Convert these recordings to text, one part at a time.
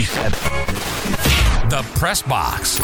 The Press Box.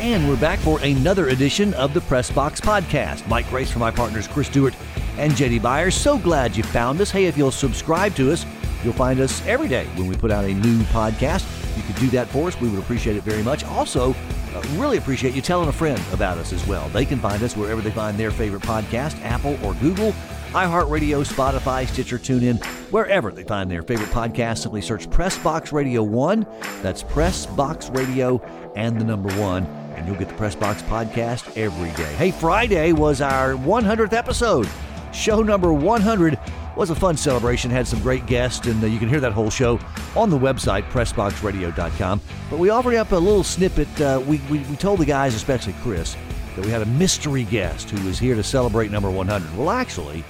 And we're back for another edition of the Press Box Podcast. Mike Grace for my partners Chris Stewart and JD Byers. So glad you found us. Hey, if you'll subscribe to us, you'll find us every day when we put out a new podcast. You could do that for us. We would appreciate it very much. Also, uh, really appreciate you telling a friend about us as well. They can find us wherever they find their favorite podcast, Apple or Google, iHeartRadio, Spotify, Stitcher, TuneIn, wherever they find their favorite podcast. Simply search Press Box Radio 1. That's Press Box Radio and the number 1 and you'll get the Press Box podcast every day. Hey, Friday was our 100th episode. Show number 100 was a fun celebration, had some great guests, and uh, you can hear that whole show on the website, PressBoxRadio.com. But we offered up a little snippet. Uh, we, we, we told the guys, especially Chris, that we had a mystery guest who was here to celebrate number 100. Well, actually,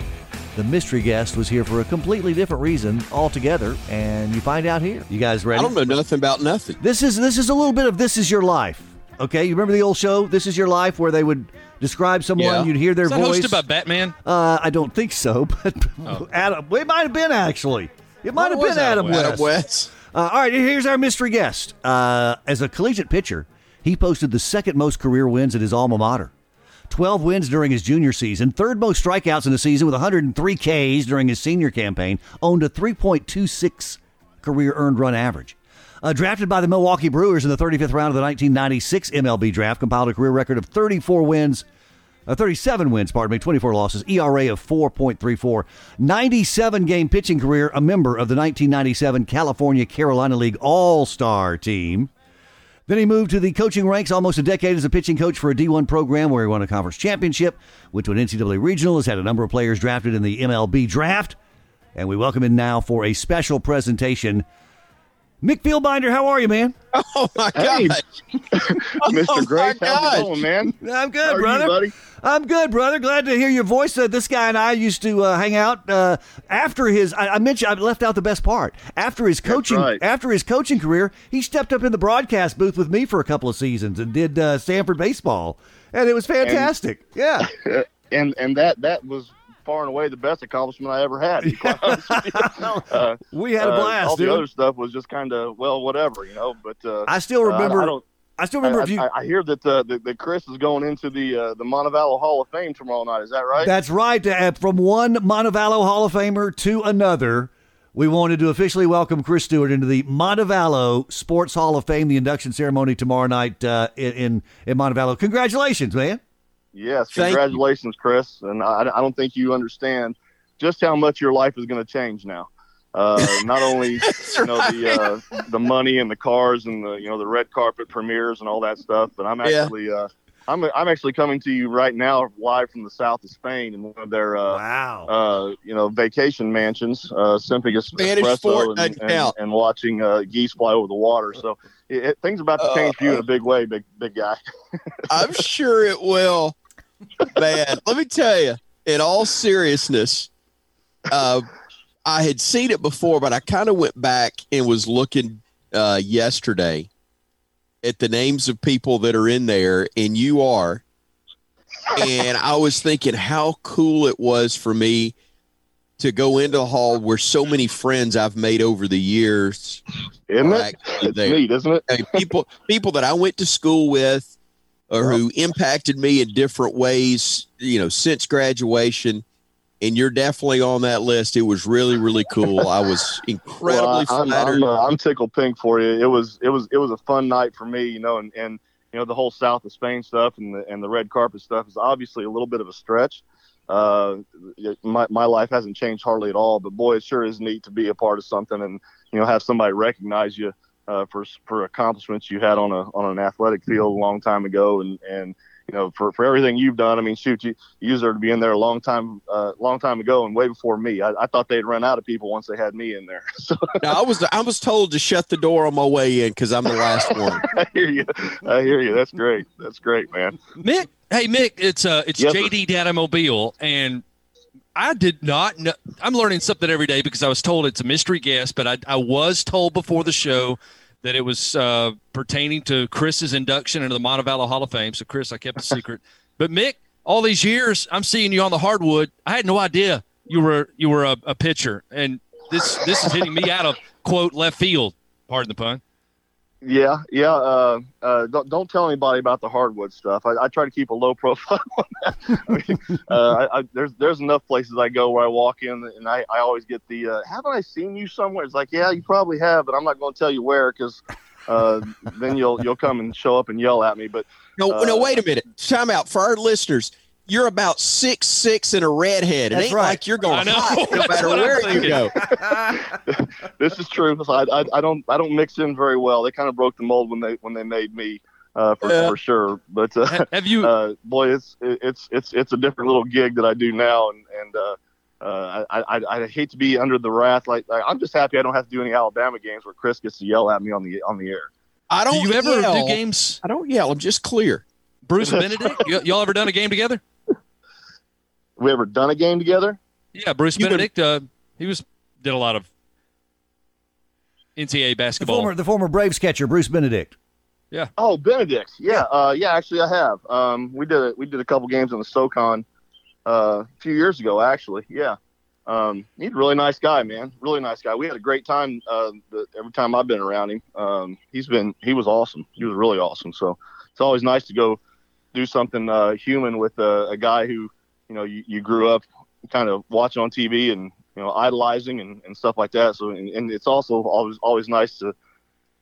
the mystery guest was here for a completely different reason altogether, and you find out here. You guys ready? I don't know nothing about nothing. This is this is a little bit of this is your life. Okay, you remember the old show, This Is Your Life, where they would describe someone, Yeah. you'd hear their Is that voice. hosted by Batman? uh, I don't think so, but Oh. Adam, it might have been actually. It might have been Adam Adam West. Adam West. Uh, all right, here's our mystery guest. Uh, as a collegiate pitcher, he posted the second most career wins at his alma mater. 12 wins during his junior season, third most strikeouts in the season with 103 Ks during his senior campaign, owned a 3.26 career earned run average. Uh, drafted by the Milwaukee Brewers in the 35th round of the 1996 MLB draft, compiled a career record of 34 wins, uh, 37 wins, pardon me, 24 losses, ERA of 4.34, 97 game pitching career, a member of the 1997 California Carolina League All Star team. Then he moved to the coaching ranks almost a decade as a pitching coach for a D1 program where he won a conference championship, went to an NCAA regional, has had a number of players drafted in the MLB draft. And we welcome him now for a special presentation. Mick Fieldbinder, how are you, man? Oh my Hey. God! Mr. Oh, Grace, my how's gosh. it going, man? I'm good, How are brother. you, buddy? I'm good, brother. Glad to hear your voice. Uh, this guy and I used to uh, hang out uh, after his. I, I mentioned I left out the best part. After his coaching, right. after his coaching career, he stepped up in the broadcast booth with me for a couple of seasons and did uh, Stanford baseball, and it was fantastic. yeah, And and that that was far and away the best accomplishment I ever had. to be quite honest with you. Uh, we had a uh, blast, all dude. the other stuff was just kind of well, whatever, you know. But uh, I still uh, remember. I, don't. I still remember I, if you. I, I hear that, uh, that that Chris is going into the uh, the Montevallo Hall of Fame tomorrow night. Is that right? That's right. Uh, from one Montevallo Hall of Famer to another, we wanted to officially welcome Chris Stewart into the Montevallo Sports Hall of Fame. The induction ceremony tomorrow night uh, in, in in Montevallo. Congratulations, man. Yes. Thank you. Congratulations, Chris. And I, I don't think you understand just how much your life is going to change now. Uh, not only you know right. the uh, the money and the cars and the you know the red carpet premieres and all that stuff. But I'm Yeah. actually uh, I'm I'm actually coming to you right now live from the south of Spain in one of their uh, Wow. uh, you know vacation mansions, uh, sipping a Spanish espresso fort and, and, and watching uh, geese fly over the water. So it, it, things about to change for you in a big way, big big guy. I'm sure it will. Man, let me tell you, in all seriousness, uh, I had seen it before, but I kind of went back and was looking uh, yesterday at the names of people that are in there, and you are. And I was thinking how cool it was for me to go into the hall where so many friends I've made over the years Isn't it? It's there. neat, isn't it? Hey, people people that I went to school with or who impacted me in different ways, you know, since graduation. And you're definitely on that list. It was really, really cool. I was incredibly Well, I'm, flattered. I'm, uh, I'm tickled pink for you. It was it was it was a fun night for me, you know, and, and you know the whole south of Spain stuff and the and the red carpet stuff is obviously a little bit of a stretch. Uh, my my life hasn't changed hardly at all, but boy, it sure is neat to be a part of something and you know have somebody recognize you uh, for for accomplishments you had on a on an athletic field a long time ago, and and you know for, for everything you've done. I mean, shoot, you you deserve to be in there a long time uh, long time ago and way before me. I, I thought they'd run out of people once they had me in there. So Now, I was I was told to shut the door on my way in because I'm the last one. I hear you. I hear you. That's great. That's great, man. Mick, hey Mick, it's uh, it's Yes. JD Data Mobile, and I did not know. I'm learning something every day because I was told it's a mystery guest, but I, I was told before the show that it was uh, pertaining to Chris's induction into the Montevallo Hall of Fame. So Chris, I kept the secret. But Mick, all these years, I'm seeing you on the hardwood. I had no idea you were you were a, a pitcher, and this this is hitting me out of quote left field. Pardon the pun. Yeah, yeah. Uh, uh, don't, don't tell anybody about the hardwood stuff. I, I try to keep a low profile on that. I mean, uh, I, I, there's there's enough places I go where I walk in and I, I always get the uh, haven't I seen you somewhere? It's like yeah, you probably have, but I'm not going to tell you where because uh, then you'll you'll come and show up and yell at me. But No, no, Uh, wait a minute. Time out for our listeners. You're about six six and a redhead. It That's ain't right. like you're going hot no matter where you go. this is true. I, I, I don't I don't mix in very well. They kind of broke the mold when they when they made me uh, for, Yeah. for sure. But uh, Have you? uh, boy, it's it's it's it's a different little gig that I do now, and and uh, uh, I, I I hate to be under the wrath. Like, like I'm just happy I don't have to do any Alabama games where Chris gets to yell at me on the on the air. I do don't you ever yell. do games? I don't yell. I'm just clear. Bruce Benedict. Y- y'all ever done a game together? We ever done a game together? Yeah, Bruce You would- Benedict. Uh, he was did a lot of NCAA The basketball. former, the former Braves catcher, Bruce Benedict. Yeah. Oh, Benedict. Yeah, uh, yeah. Actually, I have. Um, we did a, we did a couple games on the SoCon uh, a few years ago. Actually, yeah. Um, he's a really nice guy, man. Really nice guy. We had a great time uh, the, every time I've been around him. Um, he's been he was awesome. He was really awesome. So it's always nice to go do something uh, human with a, a guy who you know you, you grew up kind of watching on TV and you know idolizing and, and stuff like that. So and, and it's also always always nice to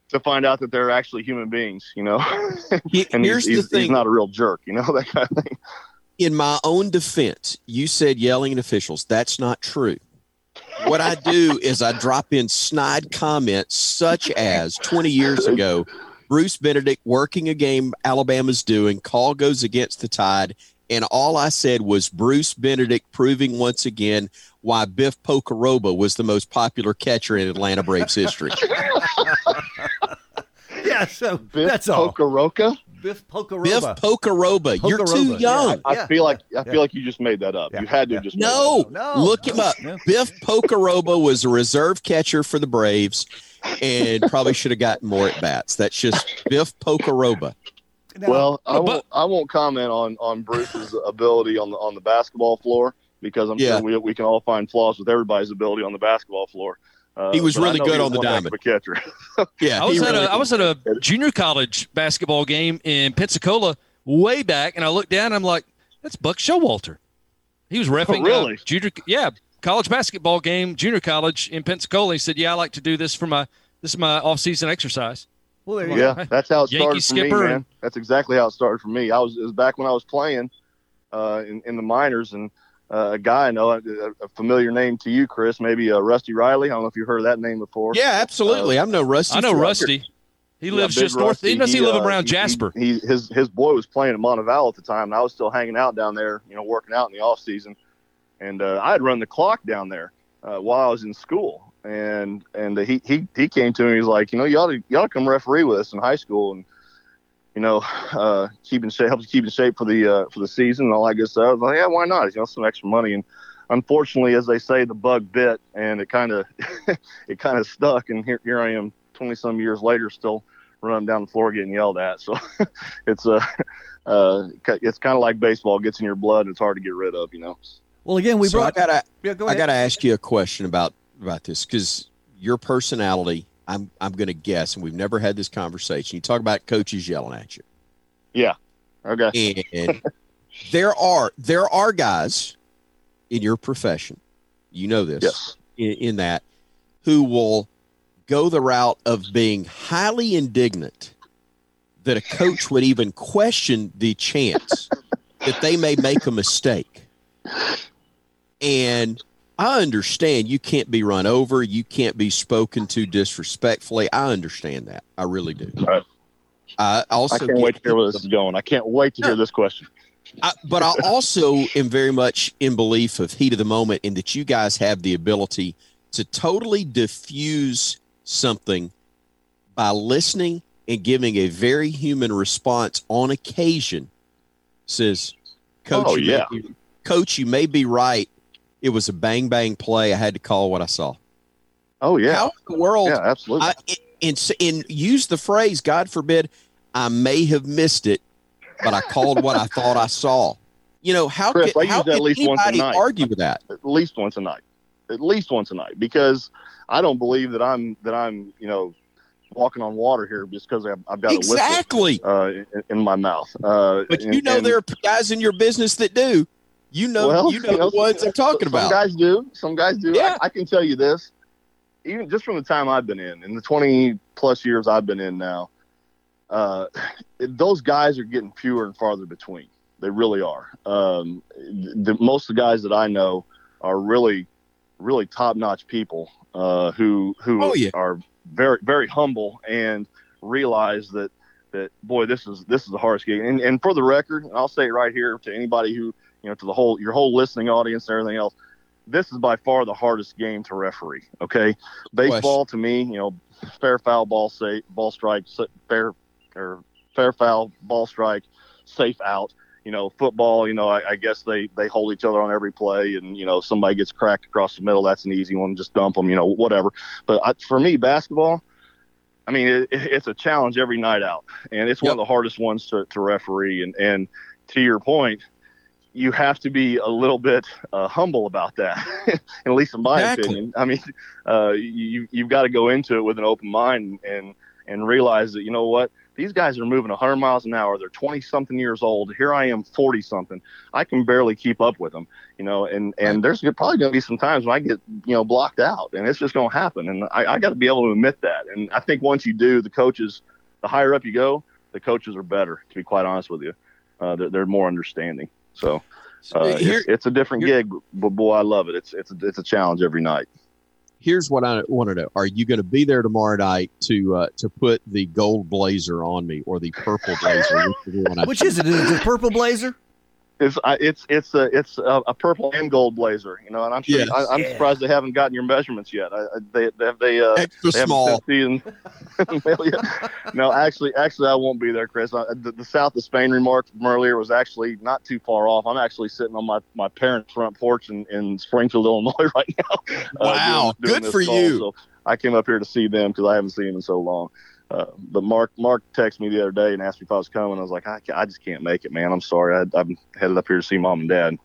to find out that they're actually human beings. You know. And Here's he's, the he's, thing. he's not a real jerk, you know that kind of thing. in my own defense, you said yelling at officials. That's not true. What I do is I drop in snide comments such as 20 years ago, Bruce Benedict working a game Alabama's doing, call goes against the tide, and all I said was Bruce Benedict proving once again why Biff Pocoroba was the most popular catcher in Atlanta Braves history. Yeah, so Biff that's all. Pocoroba. Biff Pocoroba. Biff Pocoroba, you're too young. yeah. I feel like I Yeah. feel like you just made that up. Yeah. You had to Yeah. have just made No, that up. No, look no, him up. no. Biff Pocoroba was a reserve catcher for the Braves and probably should have gotten more at bats. That's just Biff Pocoroba. Now, Well, I won't I won't comment on on Bruce's ability on the on the basketball floor because I'm Yeah. sure we, we can all find flaws with everybody's ability on the basketball floor. Uh, He was really good was on the diamond. A catcher. Yeah, I was he at a I was at a junior college basketball game in Pensacola way back, and I looked down. and I'm like, that's Buck Showalter. He was refing. uh, really? junior, yeah, college basketball game, junior college in Pensacola. He said, "Yeah, I like to do this for my this is my off season exercise." Well, there you Yeah, that's how it Yankee started for me, man. and- That's exactly how it started for me. I was it was back when I was playing uh, in, in the minors, and uh, a guy I know, a, a familiar name to you, Chris, maybe uh, Rusty Riley. I don't know if you've heard that name before. yeah, absolutely. I'm no rusty. I know for- Rusty. He lives Big just north. Rusty, He does he, live uh, around he- Jasper? He, he his his boy was playing at Montevallo at the time, and I was still hanging out down there, you know, working out in the off season. And uh, I had run the clock down there uh, while I was in school, and and he he he came to me. And he's like, you know, y'all you ought to come referee with us in high school, and you know, uh, keep in shape, helps keep in shape for the uh, for the season and all that good stuff. I was like, yeah, why not? You know, some extra money. And unfortunately, as they say, the bug bit, and it kind of it kind of stuck. And here here I am, twenty some years later, still running down the floor getting yelled at. So it's a uh, it's kind of like baseball gets in your blood. and It's hard to get rid of, you know. Well, again, we So I gotta yeah, go I got to ask you a question about about this because your personality. I'm I'm going to guess, and we've never had this conversation. You talk about coaches yelling at you, Yeah. Okay. and there are there are guys in your profession, you know this, Yes. in, in that, who will go the route of being highly indignant that a coach would even question the chance that they may make a mistake. And I understand you can't be run over, you can't be spoken to disrespectfully. I understand that. I really do. Right. I also I can't wait to hear where this is going. I can't wait to hear this question. I, but I also am very much in belief of heat of the moment in that you guys have the ability to totally diffuse something by listening and giving a very human response on occasion. Says, Coach, Oh, you yeah. be, Coach, you may be right. It was a bang bang play. I had to call what I saw. Oh yeah. How in the world Yeah, absolutely. I, and, and use the phrase, God forbid, I may have missed it, but I called what I thought I saw. You know, how Chris, can, I how use that at can least once a anybody night. argue with that? At least once a night. at least once a night because I don't believe that I'm that I'm you know walking on water here just because I've, I've got exactly a whistle uh, in, in, my mouth. Uh, but you know and, there are guys in your business that do. You know, well, you know, you know the ones I'm talking about. Some guys do. Some guys do. Yeah. I, I, can tell you this, even just from the time I've been in, in the 20 plus years I've been in now, uh, those guys are getting fewer and farther between. They really are. Um, the, most of the guys that I know are really, really top notch people uh, who who oh, yeah. are very very humble and realize that that boy this is this is the hardest game. And, and for the record, I'll say it right here to anybody who you know to the whole your whole listening audience and everything else. This is by far the hardest game to referee. Okay, baseball to me, you know, fair foul ball safe ball strike fair or fair foul ball strike safe out you know, football, you know, I, I, guess they, they hold each other on every play and, you know, somebody gets cracked across the middle. That's an easy one. Just dump them, you know, whatever. But I, for me, basketball, I mean, it, it's a challenge every night out and it's yep. one of the hardest ones to, to referee. And, and to your point, you have to be a little bit uh, humble about that, at least in my exactly. opinion. I mean, uh, you, you've got to go into it with an open mind and, and realize that, you know what, these guys are moving 100 miles an hour. They're 20 something years old. Here I am, 40 something. I can barely keep up with them, you know. And and there's probably going to be some times when I get you know blocked out, and it's just going to happen. And I, I got to be able to admit that. And I think once you do, the coaches, the higher up you go, the coaches are better. To be quite honest with you, uh, they're, they're more understanding. So. Uh, Here, it's, it's, a different gig, but boy, I love it. It's it's a, it's a challenge every night here's what I want to know: Are you going to be there tomorrow night to uh, to put the gold blazer on me or the purple blazer? Which is it? Is it purple blazer? It's it's it's a it's a, a, purple and gold blazer, you know, and I'm sure yes. I, am yeah. surprised they haven't gotten your measurements yet. I, they they they uh, extra they small. no, actually, actually, I won't be there, Chris. I, the, the, south of Spain remark from earlier was actually not too far off. I'm actually sitting on my my parents' front porch in, in Springfield, Illinois, right now. Uh, wow, doing, doing good for call. you. So I came up here to see them because I haven't seen them in so long. Uh, but Mark Mark texted me the other day and asked me if I was coming. I was like, I, I just can't make it, man. I'm sorry. I, am headed up here to see mom and dad.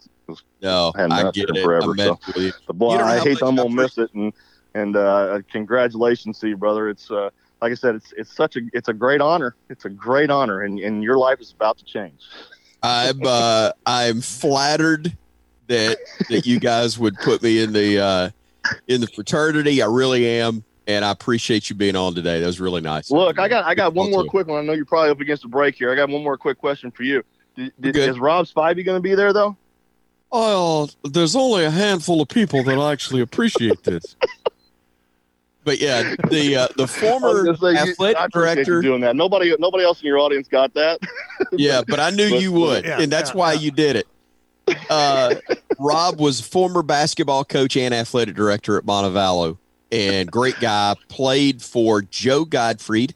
No, I get it. Forever, so. But boy, I hate I'm gonna miss it. And and uh, congratulations to you, brother. It's uh, like I said, it's it's such a it's a great honor. It's a great honor, and and your life is about to change. I'm uh, I'm flattered that that you guys would put me in the uh, in the fraternity. I really am and I appreciate you being on today. That was really nice. Look, I got I got one more quick one. I know you're probably up against a break here. I got one more quick question for you. Did, did, is Rob Spivey going to be there though? Oh, there's only a handful of people that actually appreciate this. but yeah, the uh, the former say, athletic director doing that. Nobody nobody else in your audience got that. yeah, but I knew but, you would, yeah, and that's yeah, why yeah. you did it. Uh, Rob was former basketball coach and athletic director at Montevallo and great guy. Played for Joe Gottfried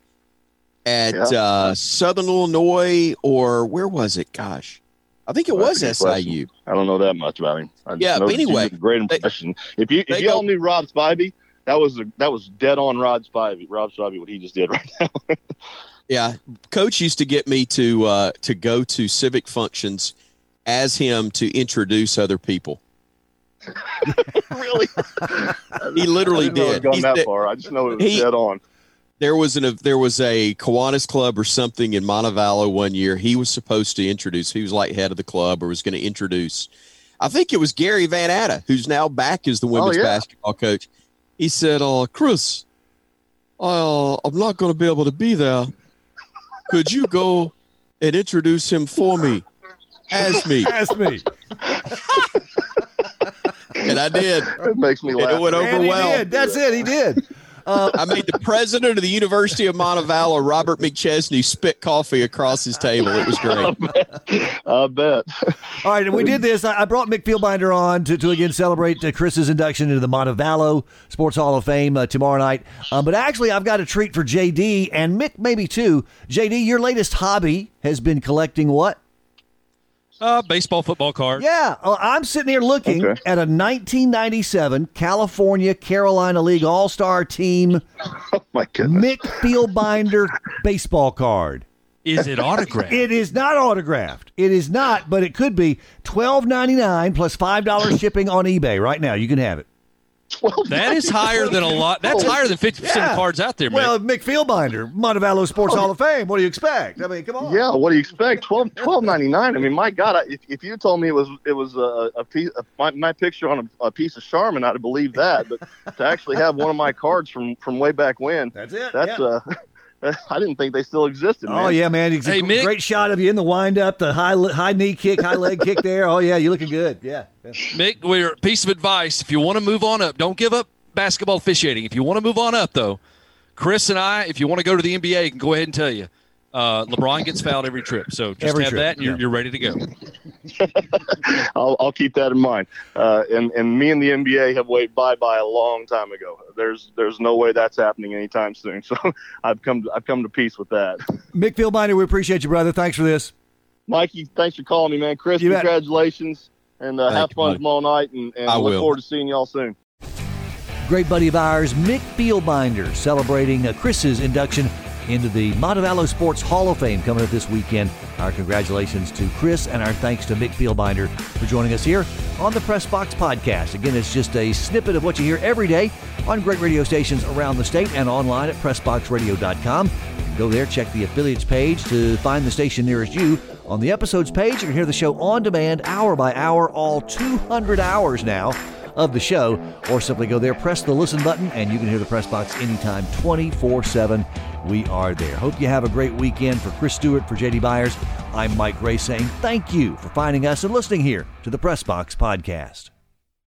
at yeah. uh, Southern Illinois, or where was it? Gosh, I think it well, was SIU. Question. I don't know that much about him. I yeah, but anyway, great impression. They, if you if you all knew Rob Spivey, that was a, that was dead on Rod Spivey. Rob Spivey, what he just did right now. yeah, Coach used to get me to uh, to go to civic functions as him to introduce other people. really? he literally did. Gone that far. I just know it was he, dead on. There was an there was a Kiwanis club or something in Montevallo one year. He was supposed to introduce. He was like head of the club or was going to introduce. I think it was Gary Van Atta, who's now back as the women's oh, yeah. basketball coach. He said, "Uh, Chris, uh, I'm not going to be able to be there. Could you go and introduce him for me, as me, as me?" And I did. It makes me laugh. And it went over well. Did. That's it. He did. Uh, I made the president of the University of Montevallo, Robert McChesney, spit coffee across his table. It was great. I bet. I bet. All right, and we did this. I brought Mick Fieldbinder on to, to again celebrate uh, Chris's induction into the Montevallo Sports Hall of Fame uh, tomorrow night. Um, but actually, I've got a treat for JD and Mick, maybe too. JD, your latest hobby has been collecting what? Uh, baseball, football card. Yeah, I'm sitting here looking okay. at a 1997 California Carolina League All Star Team. Oh my goodness! Mick Fieldbinder baseball card. Is it autographed? it is not autographed. It is not, but it could be. Twelve ninety nine plus five dollars shipping on eBay right now. You can have it. Twelve. That is higher than a lot. That's higher than fifty percent Yeah. of cards out there, man. Well, Mick Fieldbinder, Montevallo Sports Hall of Fame. What do you expect? I mean, come on. Yeah, what do you expect? Twelve twelve ninety nine. I mean, my God, I, if, if you told me it was it was a, a piece, a, my, my picture on a, a piece of Charmin, I'd believe that. But to actually have one of my cards from from way back when, That's it. that's yeah. uh, I didn't think they still existed. Oh yeah, man! It's a Hey, Mick. great shot of you in the windup, the high high knee kick, high leg kick there. Oh yeah, you're looking good. Yeah. yeah. Mick, we're piece of advice. If you want to move on up, don't give up basketball officiating. If you want to move on up, though, Chris and I, if you want to go to the NBA, can go ahead and tell you. Uh, LeBron gets fouled every trip, so just Every have trip, that, and you're, yeah. you're ready to go. I'll, I'll keep that in mind. Uh, and and me and the NBA have waited bye bye a long time ago. There's there's no way that's happening anytime soon. So I've come to, I've come to peace with that. Mick Fieldbinder, we appreciate you, brother. Thanks for this. Mikey, thanks for calling me, man. Chris, You bet. congratulations, and uh, have fun buddy. tomorrow night. And, and I look will. forward to seeing y'all soon. Great buddy of ours, Mick Fieldbinder, celebrating uh, Chris's induction into the Montevallo Sports Hall of Fame coming up this weekend. Our congratulations to Chris and our thanks to Mick Fieldbinder for joining us here on the Press Box Podcast. Again, it's just a snippet of what you hear every day on great radio stations around the state and online at PressBoxRadio.com. Go there, check the affiliates page to find the station nearest you. On the episodes page, you can hear the show on demand, hour by hour, all 200 hours now of the show, or simply go there, press the listen button, and you can hear the press box anytime 24 7. We are there. Hope you have a great weekend. For Chris Stewart, for JD Byers, I'm Mike Grace saying thank you for finding us and listening here to the Press Box Podcast.